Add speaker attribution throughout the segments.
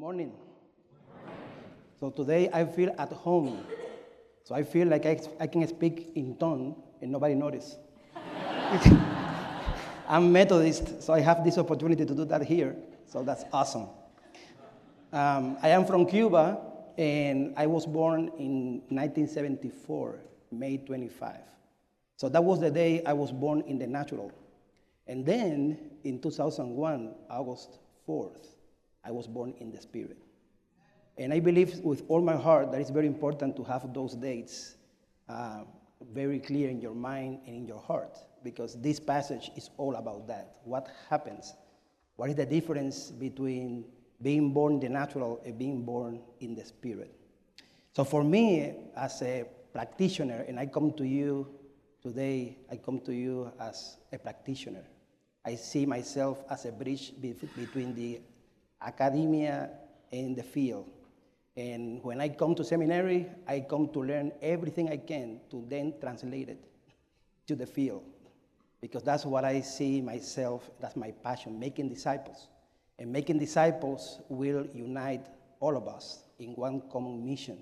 Speaker 1: morning. So today I feel at home. So I feel like I, I can speak in tongue and nobody notice. I'm Methodist, so I have this opportunity to do that here. So that's awesome. Um, I am from Cuba, and I was born in 1974, May 25. So that was the day I was born in the natural. And then in 2001, August 4th, I was born in the spirit. And I believe with all my heart that it's very important to have those dates uh, very clear in your mind and in your heart, because this passage is all about that. What happens? What is the difference between being born the natural and being born in the spirit? So for me, as a practitioner, and I come to you today, I come to you as a practitioner. I see myself as a bridge between the academia and the field. And when I come to seminary, I come to learn everything I can to then translate it to the field. Because that's what I see myself, that's my passion, making disciples. And making disciples will unite all of us in one common mission,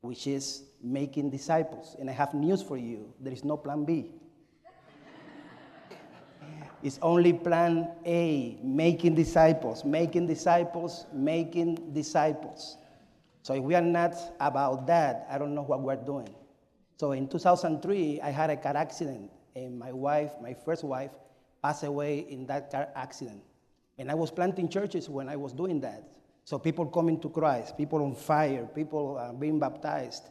Speaker 1: which is making disciples. And I have news for you there is no plan B. It's only plan A, making disciples, making disciples, making disciples. So if we are not about that, I don't know what we're doing. So in 2003, I had a car accident, and my wife, my first wife, passed away in that car accident. And I was planting churches when I was doing that. So people coming to Christ, people on fire, people uh, being baptized.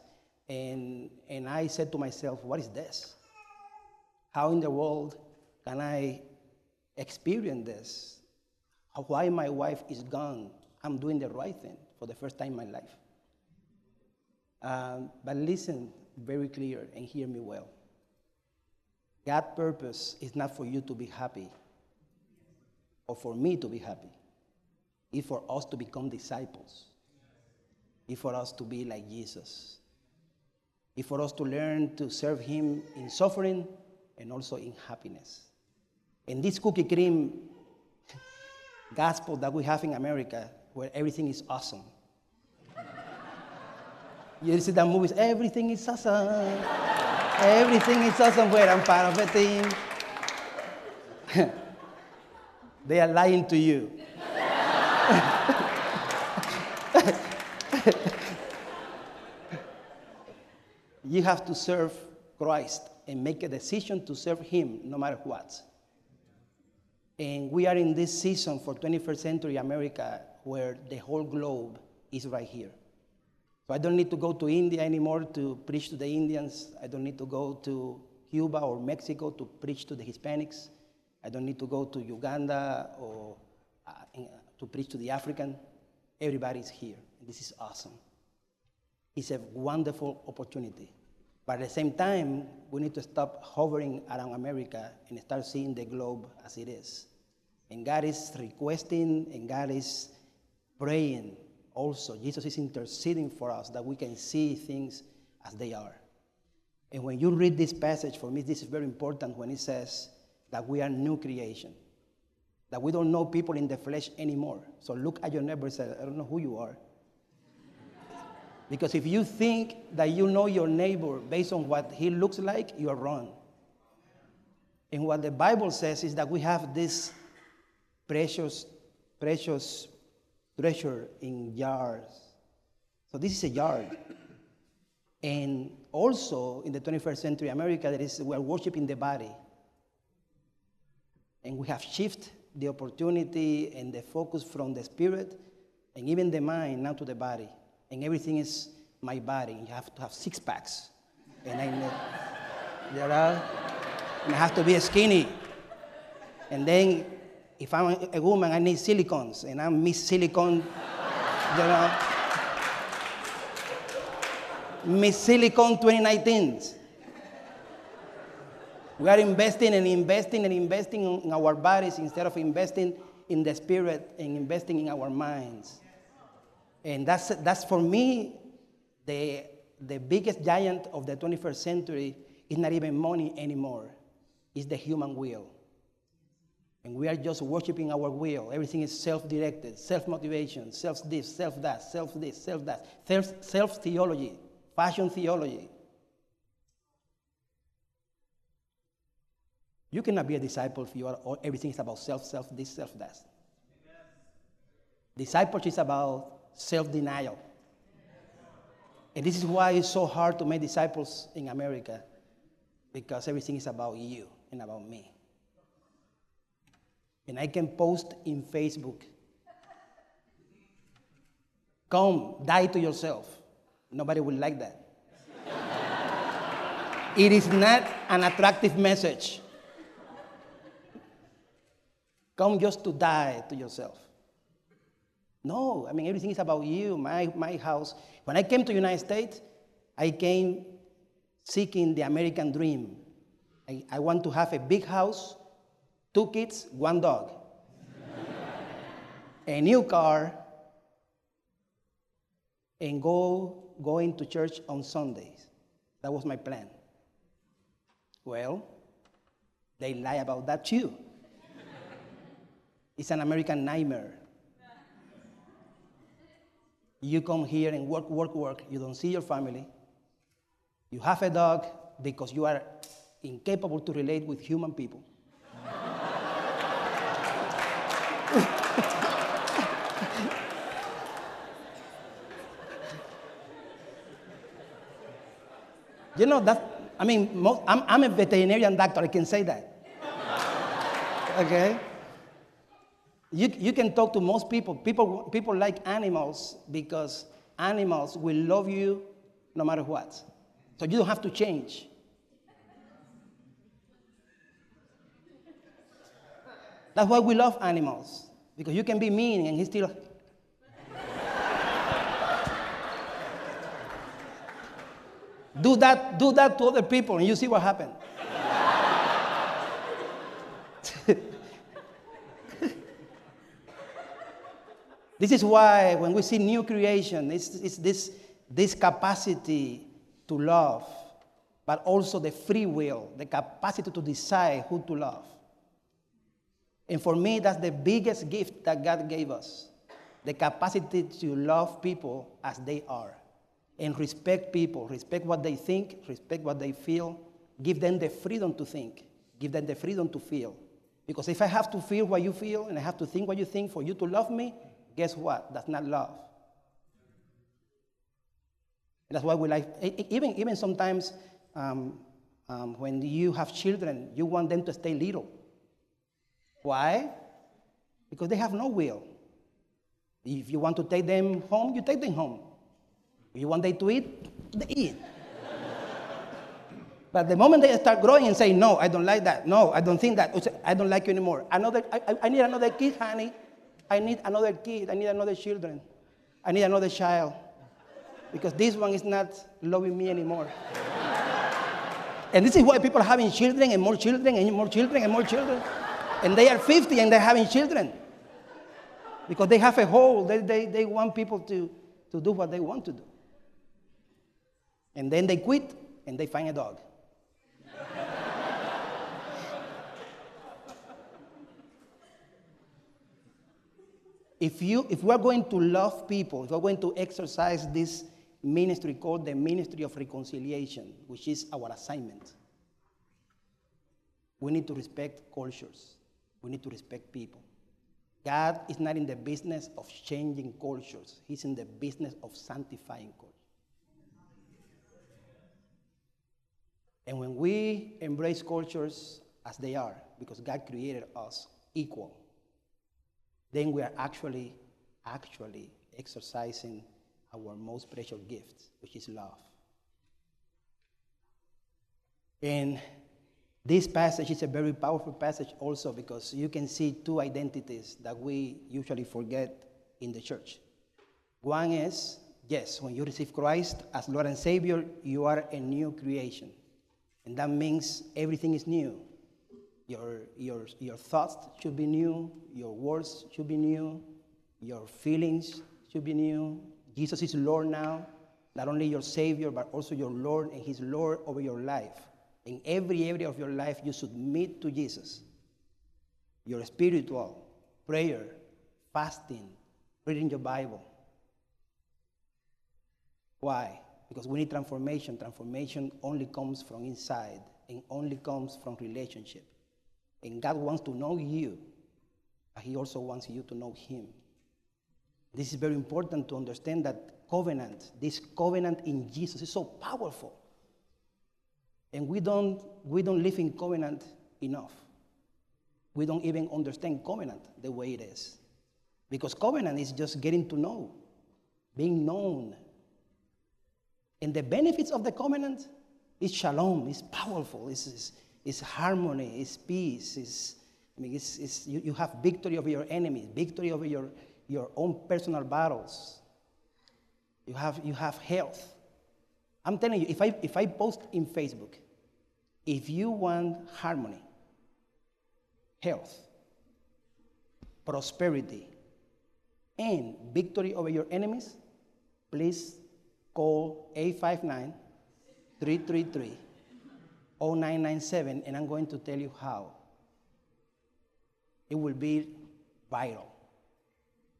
Speaker 1: And, and I said to myself, what is this? How in the world can I experience this. Why my wife is gone. I'm doing the right thing for the first time in my life. Um, but listen very clear and hear me well. God's purpose is not for you to be happy or for me to be happy. It's for us to become disciples. It's for us to be like Jesus. It's for us to learn to serve Him in suffering and also in happiness. In this cookie cream gospel that we have in America, where everything is awesome. you see that movies, everything is awesome. everything is awesome where I'm part of a team. they are lying to you. you have to serve Christ and make a decision to serve Him no matter what. And we are in this season for 21st century America where the whole globe is right here. So I don't need to go to India anymore to preach to the Indians. I don't need to go to Cuba or Mexico to preach to the Hispanics. I don't need to go to Uganda or uh, in, uh, to preach to the African. Everybody's here. This is awesome. It's a wonderful opportunity. But at the same time, we need to stop hovering around America and start seeing the globe as it is. And God is requesting and God is praying also. Jesus is interceding for us that we can see things as they are. And when you read this passage, for me, this is very important when it says that we are new creation, that we don't know people in the flesh anymore. So look at your neighbor and say, I don't know who you are. Because if you think that you know your neighbor based on what he looks like, you are wrong. And what the Bible says is that we have this precious, precious treasure in jars. So this is a yard. And also in the 21st century America, there is, we are worshiping the body. And we have shifted the opportunity and the focus from the spirit and even the mind now to the body and everything is my body. You have to have six packs. And I know there are, and I have to be skinny. And then if I'm a woman, I need silicones, and I'm Miss Silicone, you know. Miss Silicone 2019. We are investing and investing and investing in our bodies instead of investing in the spirit and investing in our minds. And that's, that's for me, the, the biggest giant of the 21st century is not even money anymore, it's the human will. And we are just worshiping our will. Everything is self directed, self motivation, self this, self that, self this, self that, self theology, fashion theology. You cannot be a disciple if you are, everything is about self, self this, self that. Discipleship is about self denial. And this is why it's so hard to make disciples in America because everything is about you and about me. And I can post in Facebook come, die to yourself. Nobody will like that. it is not an attractive message. Come just to die to yourself. No, I mean, everything is about you, my, my house. When I came to United States, I came seeking the American dream. I, I want to have a big house, two kids, one dog, a new car, and go going to church on Sundays. That was my plan. Well, they lie about that too. it's an American nightmare. You come here and work, work, work. You don't see your family. You have a dog because you are incapable to relate with human people. you know, that, I mean, I'm, I'm a veterinarian doctor, I can say that. okay? You, you can talk to most people. people. People like animals because animals will love you no matter what. So you don't have to change. That's why we love animals, because you can be mean and he still. do that, do that to other people, and you see what happens. This is why when we see new creation, it's, it's this, this capacity to love, but also the free will, the capacity to decide who to love. And for me, that's the biggest gift that God gave us the capacity to love people as they are and respect people, respect what they think, respect what they feel, give them the freedom to think, give them the freedom to feel. Because if I have to feel what you feel and I have to think what you think for you to love me, guess what? That's not love. That's why we like, even, even sometimes um, um, when you have children, you want them to stay little. Why? Because they have no will. If you want to take them home, you take them home. If you want them to eat, they eat. but the moment they start growing and say, no, I don't like that. No, I don't think that. I don't like you anymore. Another, I, I need another kid, honey. I need another kid. I need another children. I need another child. Because this one is not loving me anymore. and this is why people are having children and more children and more children and more children. And they are 50 and they're having children. Because they have a hole. They, they, they want people to, to do what they want to do. And then they quit and they find a dog. If, you, if we're going to love people, if we're going to exercise this ministry called the ministry of reconciliation, which is our assignment, we need to respect cultures. We need to respect people. God is not in the business of changing cultures, He's in the business of sanctifying cultures. And when we embrace cultures as they are, because God created us equal, then we are actually, actually exercising our most precious gift, which is love. And this passage is a very powerful passage also because you can see two identities that we usually forget in the church. One is, yes, when you receive Christ as Lord and Savior, you are a new creation. And that means everything is new. Your, your, your thoughts should be new, your words should be new, your feelings should be new. Jesus is Lord now, not only your Savior, but also your Lord, and He's Lord over your life. In every area of your life, you submit to Jesus. your spiritual, prayer, fasting, reading your Bible. Why? Because we need transformation. Transformation only comes from inside and only comes from relationship. And God wants to know you, but He also wants you to know Him. This is very important to understand that covenant, this covenant in Jesus, is so powerful. And we don't, we don't live in covenant enough. We don't even understand covenant the way it is. Because covenant is just getting to know, being known. And the benefits of the covenant is shalom, it's powerful, it's, it's, it's harmony, it's peace, it's, I mean, it's, it's, you, you have victory over your enemies, victory over your, your own personal battles. You have, you have health. I'm telling you, if I, if I post in Facebook, if you want harmony, health, prosperity, and victory over your enemies, please call 859 333 0997 and I'm going to tell you how. It will be viral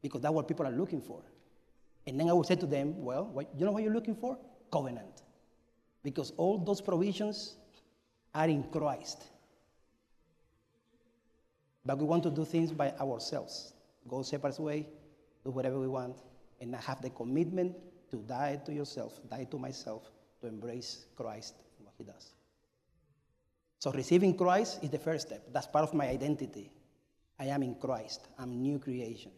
Speaker 1: because that's what people are looking for. And then I will say to them, well, what, you know what you're looking for? Covenant. Because all those provisions are in Christ. But we want to do things by ourselves, go separate way, do whatever we want, and not have the commitment to die to yourself, die to myself, to embrace Christ and what He does. So receiving Christ is the first step. That's part of my identity. I am in Christ. I'm new creation.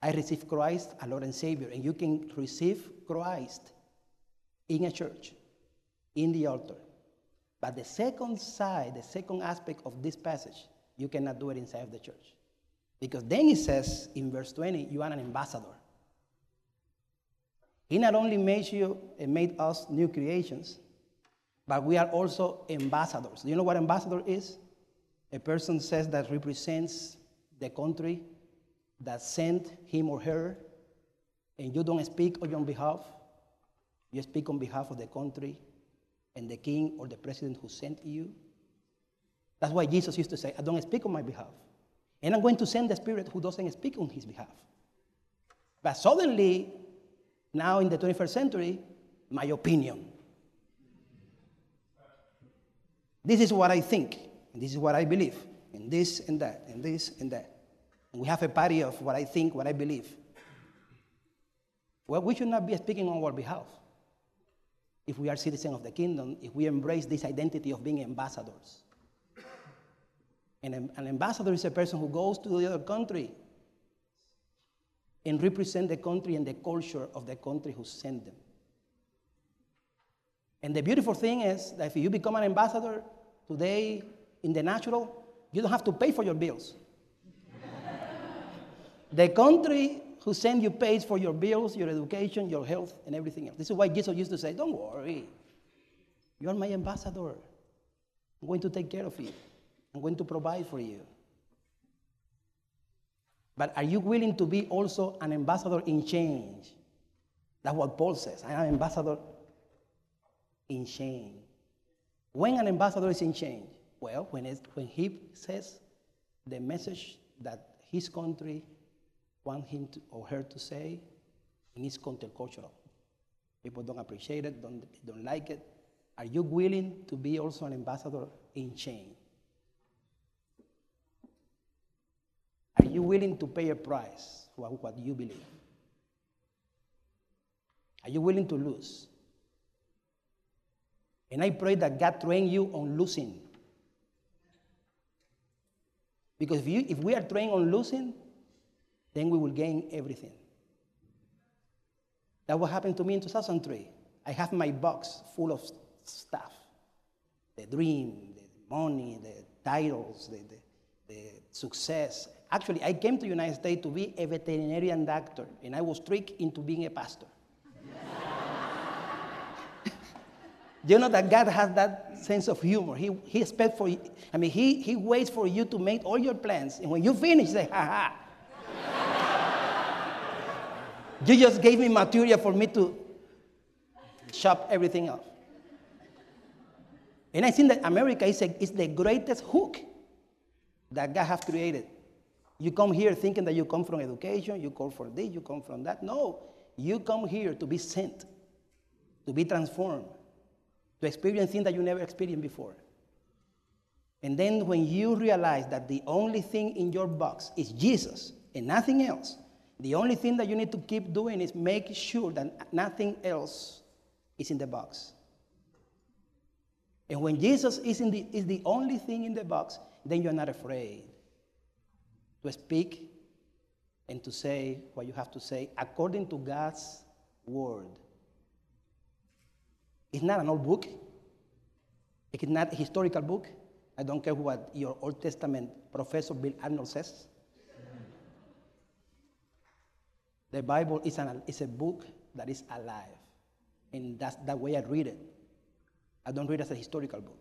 Speaker 1: I receive Christ, our Lord and Savior, and you can receive Christ in a church, in the altar. But the second side, the second aspect of this passage, you cannot do it inside of the church. Because then it says in verse 20, you are an ambassador. He not only made you and made us new creations, but we are also ambassadors. Do you know what ambassador is? A person says that represents the country that sent him or her, and you don't speak on your behalf, you speak on behalf of the country and the king or the president who sent you. That's why Jesus used to say, I don't speak on my behalf. And I'm going to send the Spirit who doesn't speak on his behalf. But suddenly, now in the 21st century, my opinion. This is what I think, and this is what I believe, and this and that, and this and that. And we have a party of what I think, what I believe. Well, we should not be speaking on our behalf if we are citizens of the kingdom, if we embrace this identity of being ambassadors. And an ambassador is a person who goes to the other country and represent the country and the culture of the country who sent them. And the beautiful thing is that if you become an ambassador today in the natural, you don't have to pay for your bills. the country who send you pays for your bills, your education, your health, and everything else. This is why Jesus used to say, Don't worry. You're my ambassador. I'm going to take care of you. I'm going to provide for you. But are you willing to be also an ambassador in change? That's what Paul says. I am an ambassador in change. When an ambassador is in change? Well, when, when he says the message that his country wants him to, or her to say, and it's countercultural. People don't appreciate it, don't, don't like it. Are you willing to be also an ambassador in change? Are you willing to pay a price for what you believe? Are you willing to lose? And I pray that God train you on losing. Because if, you, if we are trained on losing, then we will gain everything. That what happened to me in 2003. I have my box full of stuff the dream, the money, the titles, the, the, the success. Actually, I came to the United States to be a veterinarian doctor, and I was tricked into being a pastor. You know that God has that sense of humor. He, he expects for you, I mean, he, he waits for you to make all your plans, and when you finish, say, ha ha, you just gave me material for me to chop everything off. And I think that America is, a, is the greatest hook that God has created. You come here thinking that you come from education, you come from this, you come from that. No, you come here to be sent, to be transformed, to experience things that you never experienced before. And then when you realize that the only thing in your box is Jesus and nothing else, the only thing that you need to keep doing is make sure that nothing else is in the box. And when Jesus is, the, is the only thing in the box, then you're not afraid to speak and to say what you have to say according to God's word. It's not an old book. It's not a historical book. I don't care what your Old Testament professor Bill Arnold says. The Bible is, an, is a book that is alive. And that's the way I read it. I don't read it as a historical book.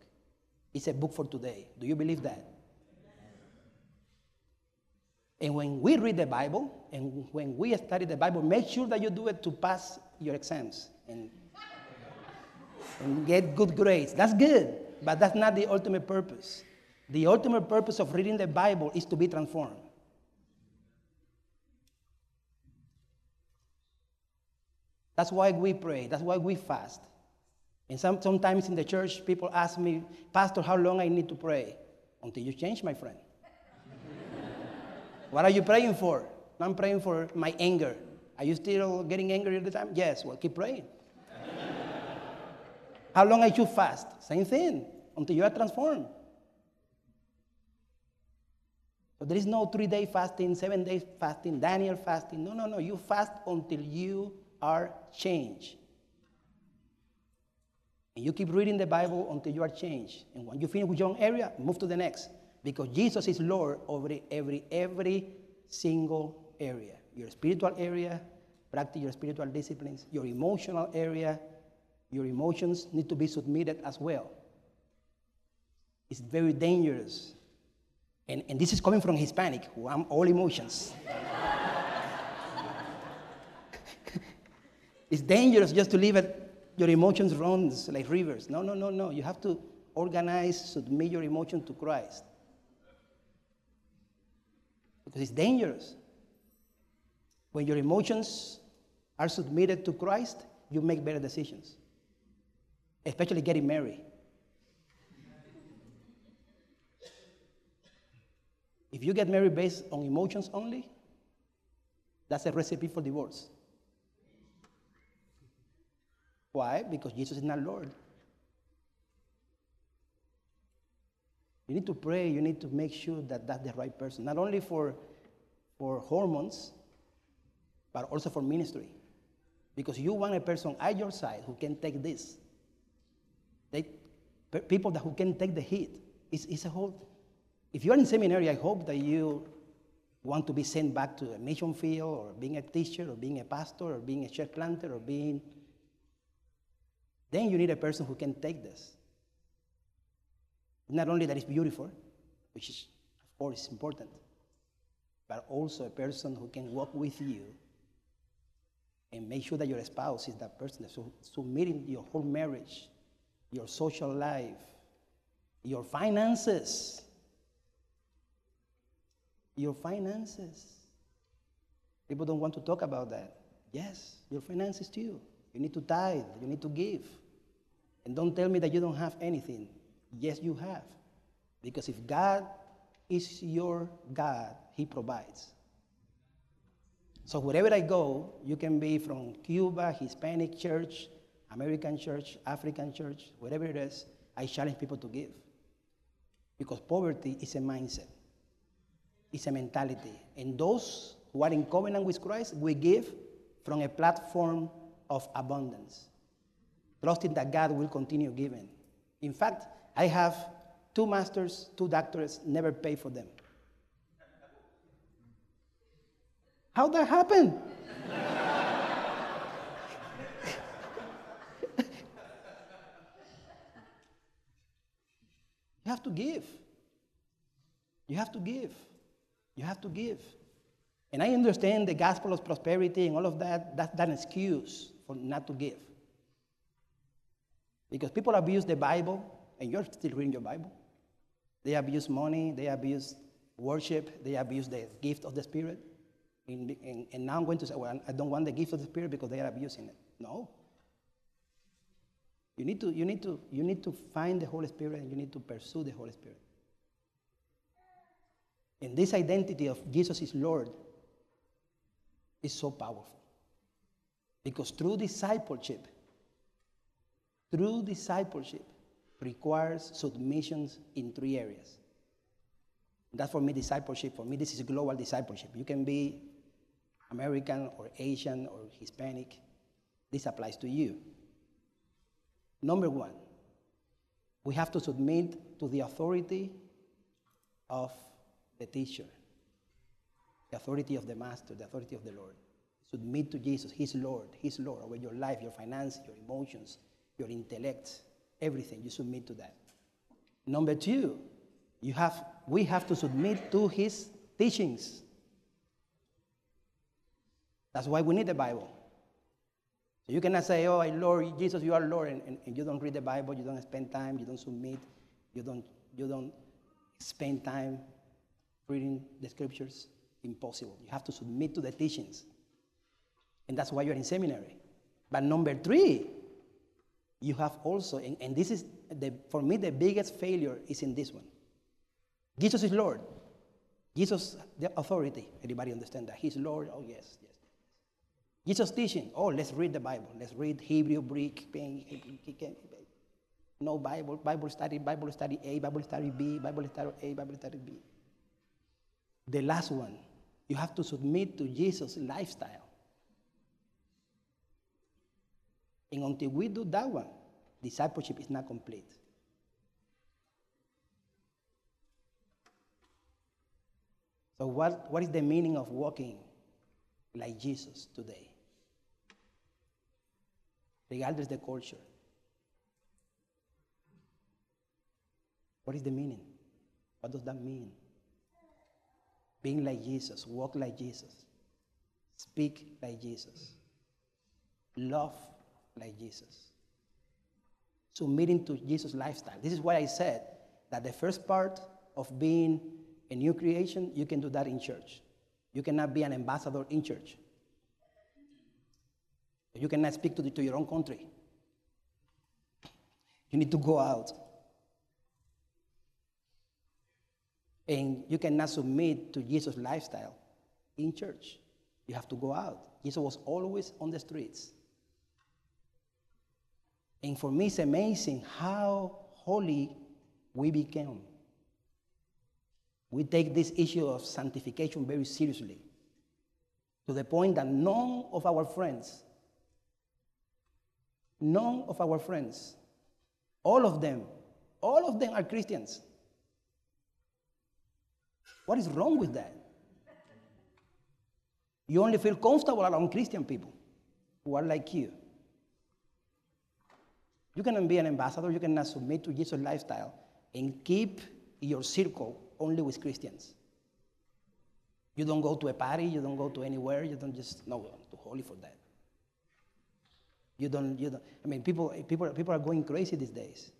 Speaker 1: It's a book for today. Do you believe that? And when we read the Bible and when we study the Bible, make sure that you do it to pass your exams and, and get good grades. That's good, but that's not the ultimate purpose. The ultimate purpose of reading the Bible is to be transformed. That's why we pray. That's why we fast. And some, sometimes in the church, people ask me, Pastor, how long I need to pray? Until you change, my friend. what are you praying for? I'm praying for my anger. Are you still getting angry all the time? Yes. Well, keep praying. How long I should fast? Same thing. Until you are transformed. So there is no three day fasting, seven days fasting, Daniel fasting. No, no, no. You fast until you are changed. And you keep reading the Bible until you are changed. And when you finish with your area, move to the next. Because Jesus is Lord over every, every single area. Your spiritual area, practice your spiritual disciplines. Your emotional area, your emotions need to be submitted as well. It's very dangerous. And, and this is coming from Hispanic, who I'm all emotions. It's dangerous just to leave it, your emotions runs like rivers. No, no, no, no. You have to organize, submit your emotion to Christ. Because it's dangerous. When your emotions are submitted to Christ, you make better decisions, especially getting married. If you get married based on emotions only, that's a recipe for divorce. Why? Because Jesus is not Lord. You need to pray, you need to make sure that that's the right person, not only for, for hormones, but also for ministry. Because you want a person at your side who can take this. They, people that who can take the heat. It's, it's a whole. If you're in seminary, I hope that you want to be sent back to a mission field or being a teacher or being a pastor or being a church planter or being then you need a person who can take this. Not only that it's beautiful, which is, of course, important, but also a person who can walk with you and make sure that your spouse is that person that's submitting your whole marriage, your social life, your finances. Your finances. People don't want to talk about that. Yes, your finances too. You need to tithe, you need to give. And don't tell me that you don't have anything. Yes, you have. Because if God is your God, He provides. So wherever I go, you can be from Cuba, Hispanic church, American church, African church, whatever it is, I challenge people to give. Because poverty is a mindset, it's a mentality. And those who are in covenant with Christ, we give from a platform of abundance, trusting that God will continue giving. In fact, I have two masters, two doctors, never pay for them. How that happen? Have to give. You have to give. You have to give. And I understand the gospel of prosperity and all of that, that's that excuse for not to give. Because people abuse the Bible, and you're still reading your Bible. They abuse money, they abuse worship, they abuse the gift of the Spirit. And, and now I'm going to say, well, I don't want the gift of the Spirit because they are abusing it. No. You need to, you need to, you need to find the Holy Spirit and you need to pursue the Holy Spirit. And this identity of Jesus is Lord is so powerful. Because through discipleship, through discipleship requires submissions in three areas. That's for me discipleship. For me, this is global discipleship. You can be American or Asian or Hispanic. This applies to you. Number one, we have to submit to the authority of the teacher, the authority of the master, the authority of the Lord. Submit to Jesus. His Lord. His Lord over your life, your finances, your emotions, your intellect, everything. You submit to that. Number two, you have, we have to submit to his teachings. That's why we need the Bible. You cannot say, oh, Lord, Jesus, you are Lord, and, and, and, you don't read the Bible, you don't spend time, you don't submit, you don't, you don't spend time reading the scriptures. Impossible. You have to submit to the teachings. And that's why you're in seminary. But number three, you have also, and, and this is, the, for me, the biggest failure is in this one. Jesus is Lord. Jesus, the authority. Everybody understand that? He's Lord. Oh, yes, yes. Jesus teaching. Oh, let's read the Bible. Let's read Hebrew, Greek, no Bible, Bible study, Bible study A, Bible study B, Bible study A, Bible study B. The last one, you have to submit to Jesus' lifestyle. And until we do that one, discipleship is not complete. So, what, what is the meaning of walking like Jesus today? Regardless the culture. What is the meaning? What does that mean? Being like Jesus, walk like Jesus, speak like Jesus, love like Jesus, submitting to Jesus' lifestyle. This is why I said that the first part of being a new creation, you can do that in church. You cannot be an ambassador in church. You cannot speak to, the, to your own country. You need to go out. And you cannot submit to Jesus' lifestyle in church. You have to go out. Jesus was always on the streets. And for me, it's amazing how holy we became. We take this issue of sanctification very seriously to the point that none of our friends, none of our friends, all of them, all of them are Christians. What is wrong with that? You only feel comfortable around Christian people who are like you. You cannot be an ambassador, you cannot submit to Jesus' lifestyle and keep your circle only with Christians. You don't go to a party, you don't go to anywhere, you don't just, no, I'm too holy for that. You don't, you don't, I mean, people, people, people are going crazy these days.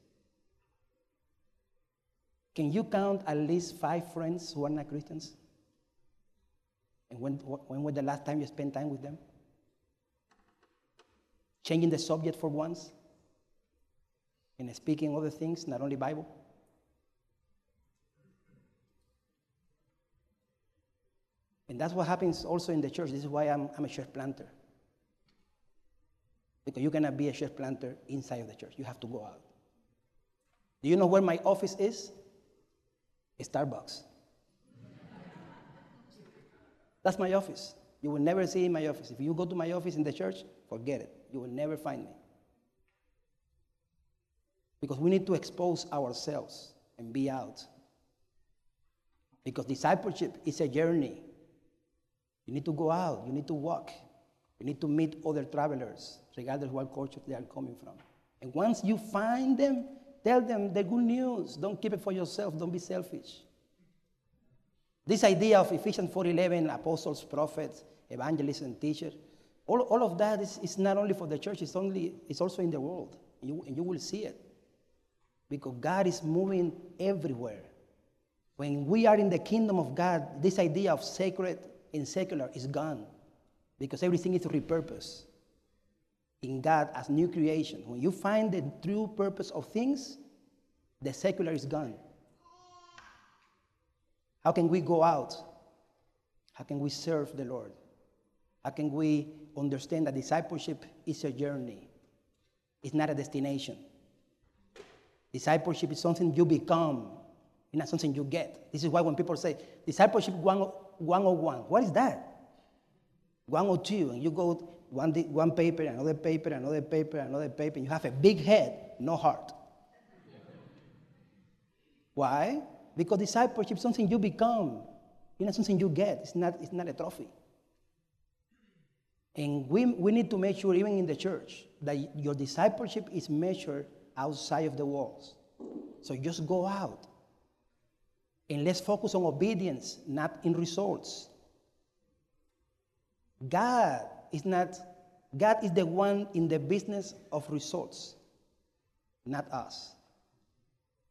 Speaker 1: Can you count at least five friends who are not Christians? And when, when was the last time you spent time with them? Changing the subject for once? And speaking other things, not only Bible? And that's what happens also in the church. This is why I'm, I'm a church planter. Because you cannot be a church planter inside of the church. You have to go out. Do you know where my office is? Starbucks. That's my office. You will never see my office. If you go to my office in the church, forget it. You will never find me. Because we need to expose ourselves and be out. Because discipleship is a journey. You need to go out, you need to walk, you need to meet other travelers, regardless what culture they are coming from. And once you find them, tell them the good news. Don't keep it for yourself, don't be selfish. This idea of Ephesians 4:11, apostles, prophets, evangelists, and teachers, all, all of that is, is not only for the church, it's, only, it's also in the world. You, and you will see it. Because God is moving everywhere. When we are in the kingdom of God, this idea of sacred and secular is gone because everything is repurposed in God as new creation. When you find the true purpose of things, the secular is gone. How can we go out? How can we serve the Lord? How can we understand that discipleship is a journey? It's not a destination. Discipleship is something you become, it's not something you get. This is why when people say discipleship 101, what is that? 102, and you go one, one paper, another paper, another paper, another paper, you have a big head, no heart. Why? Because discipleship is something you become, it's not something you get, it's not, it's not a trophy. And we, we need to make sure, even in the church, that your discipleship is measured outside of the walls. So just go out. And let's focus on obedience, not in results. God is not, God is the one in the business of results, not us.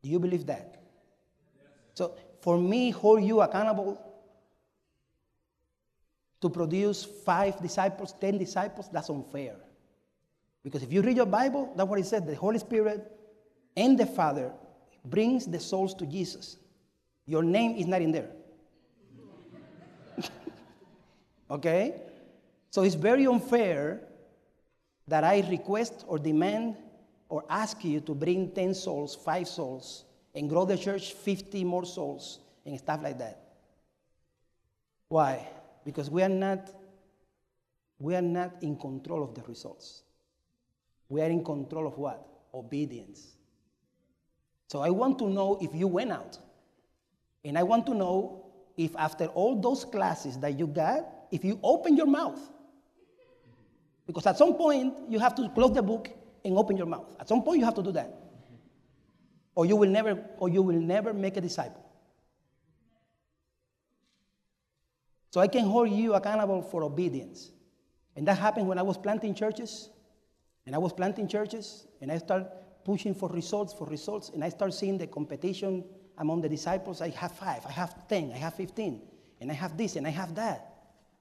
Speaker 1: Do you believe that? So for me, hold you accountable to produce five disciples, ten disciples, that's unfair. Because if you read your Bible, that's what it said the Holy Spirit and the Father brings the souls to Jesus. Your name is not in there. okay? So it's very unfair that I request or demand or ask you to bring 10 souls, 5 souls, and grow the church 50 more souls and stuff like that. Why? Because we are not we are not in control of the results. We are in control of what? Obedience. So I want to know if you went out. And I want to know if after all those classes that you got, if you open your mouth because at some point, you have to close the book and open your mouth. At some point, you have to do that. Or you will never, or you will never make a disciple. So I can hold you accountable for obedience. And that happened when I was planting churches. And I was planting churches, and I started pushing for results, for results, and I start seeing the competition among the disciples. I have five, I have 10, I have 15, and I have this, and I have that.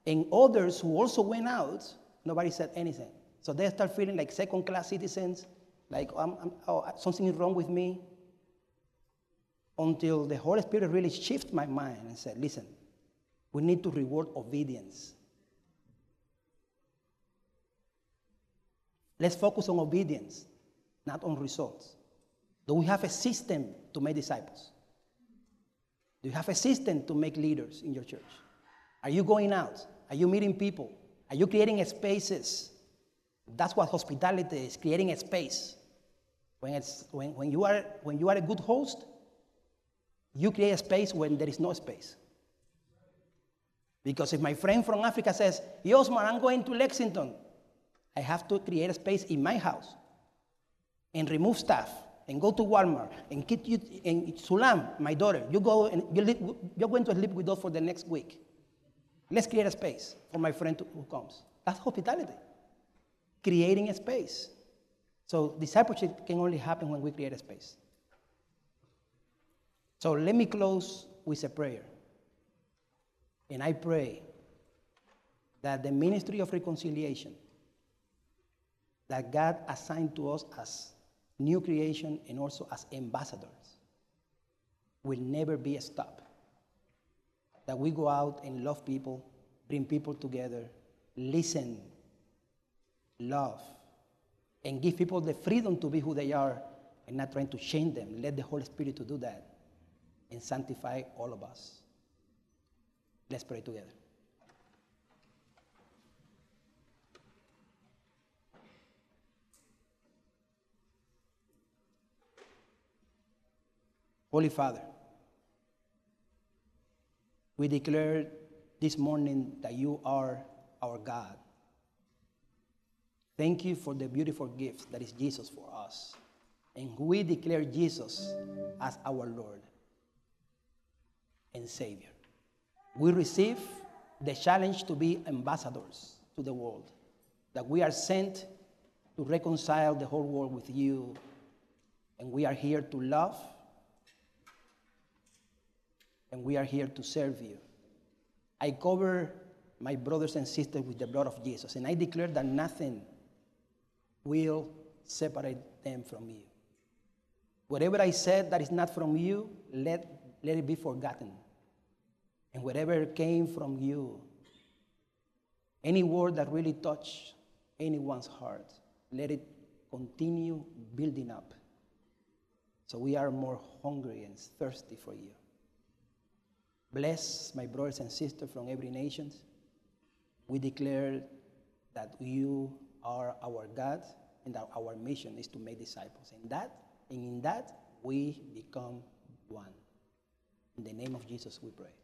Speaker 1: And others who also went out Nobody said anything. So they start feeling like second class citizens, like I'm, I'm, oh, something is wrong with me. Until the Holy Spirit really shifted my mind and said, listen, we need to reward obedience. Let's focus on obedience, not on results. Do we have a system to make disciples? Do you have a system to make leaders in your church? Are you going out? Are you meeting people? Are you creating spaces? That's what hospitality is, creating a space. When, it's, when, when, you are, when you are a good host, you create a space when there is no space. Because if my friend from Africa says, Yosmar, I'm going to Lexington, I have to create a space in my house and remove stuff and go to Walmart and keep you and Sulam, my daughter, you go and you you're going to sleep with us for the next week. Let's create a space for my friend who comes. That's hospitality. Creating a space. So discipleship can only happen when we create a space. So let me close with a prayer. And I pray that the ministry of reconciliation that God assigned to us as new creation and also as ambassadors will never be stopped that we go out and love people, bring people together, listen, love, and give people the freedom to be who they are and not trying to change them. Let the Holy Spirit to do that and sanctify all of us. Let's pray together. Holy Father, we declare this morning that you are our God. Thank you for the beautiful gift that is Jesus for us. And we declare Jesus as our Lord and Savior. We receive the challenge to be ambassadors to the world, that we are sent to reconcile the whole world with you, and we are here to love and we are here to serve you. I cover my brothers and sisters with the blood of Jesus, and I declare that nothing will separate them from you. Whatever I said that is not from you, let, let it be forgotten. And whatever came from you, any word that really touched anyone's heart, let it continue building up. So we are more hungry and thirsty for you. Bless my brothers and sisters from every nation. We declare that you are our God and that our mission is to make disciples. And that, and in that we become one. In the name of Jesus we pray.